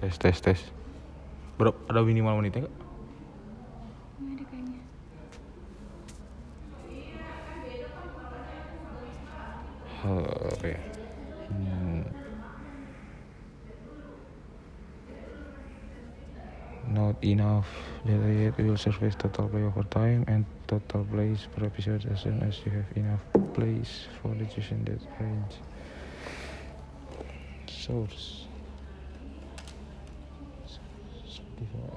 tes tes tes bro ada minimal menitnya gak? Nggak ada kayaknya. Oke. Hmm. Not enough data yet will surface total play over time and total plays per episode as soon as you have enough plays for reducing that range. Source. this one